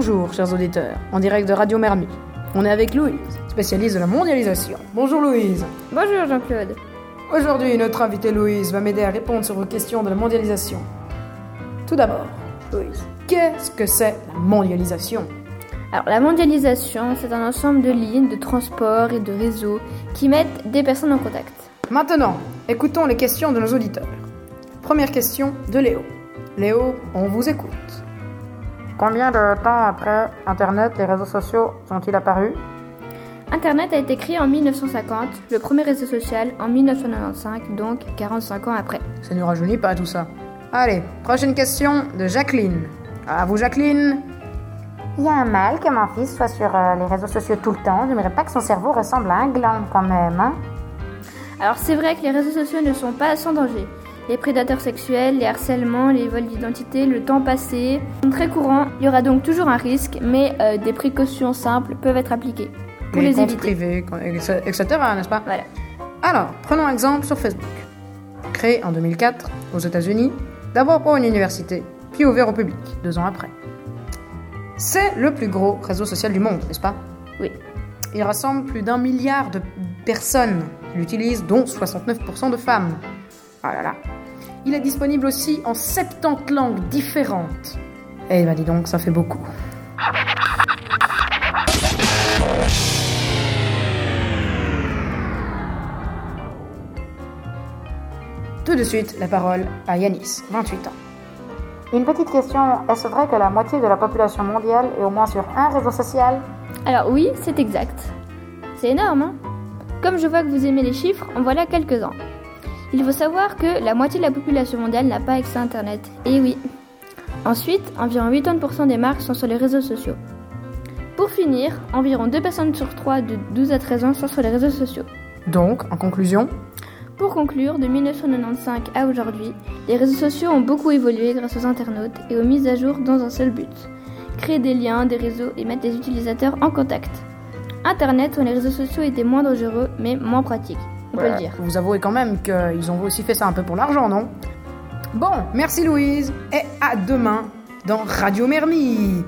chers auditeurs, en direct de Radio Mermi. On est avec Louise, spécialiste de la mondialisation. Bonjour Louise. Bonjour Jean-Claude. Aujourd'hui, notre invitée Louise va m'aider à répondre sur vos questions de la mondialisation. Tout d'abord, Louise, qu'est-ce que c'est la mondialisation? Alors la mondialisation, c'est un ensemble de lignes, de transports et de réseaux qui mettent des personnes en contact. Maintenant, écoutons les questions de nos auditeurs. Première question de Léo. Léo, on vous écoute. Combien de temps après Internet, les réseaux sociaux sont-ils apparus? Internet a été créé en 1950, le premier réseau social en 1995, donc 45 ans après. Ça ne rajeunit pas tout ça. Allez, prochaine question de Jacqueline. À vous Jacqueline Il y a un mal que mon fils soit sur euh, les réseaux sociaux tout le temps. Je n'aimerais pas que son cerveau ressemble à un gland quand même. Hein? Alors c'est vrai que les réseaux sociaux ne sont pas sans danger. Les prédateurs sexuels, les harcèlements, les vols d'identité, le temps passé sont très courants. Il y aura donc toujours un risque, mais euh, des précautions simples peuvent être appliquées pour les, comptes éviter. privés, etc., n'est-ce pas Voilà. Alors, prenons un exemple sur Facebook. Créé en 2004 aux États-Unis, d'abord pour une université, puis ouvert au public deux ans après. C'est le plus gros réseau social du monde, n'est-ce pas Oui. Il rassemble plus d'un milliard de personnes qui l'utilisent, dont 69% de femmes. Ah là là. Il est disponible aussi en 70 langues différentes. Eh ben dis donc, ça fait beaucoup. Tout de suite, la parole à Yanis, 28 ans. Une petite question, est-ce vrai que la moitié de la population mondiale est au moins sur un réseau social? Alors oui, c'est exact. C'est énorme, hein? Comme je vois que vous aimez les chiffres, en voilà quelques-uns. Il faut savoir que la moitié de la population mondiale n'a pas accès à Internet. Et oui. Ensuite, environ 80% des marques sont sur les réseaux sociaux. Pour finir, environ 2 personnes sur 3 de 12 à 13 ans sont sur les réseaux sociaux. Donc, en conclusion, Pour conclure, de 1995 à aujourd'hui, les réseaux sociaux ont beaucoup évolué grâce aux internautes et aux mises à jour dans un seul but créer des liens, des réseaux et mettre les utilisateurs en contact. Internet sur les réseaux sociaux était moins dangereux mais moins pratique, on peut le dire. vous avouez quand même qu'ils ont aussi fait ça un peu pour l'argent, non? Bon, merci Louise, et à demain dans Radio Mermi.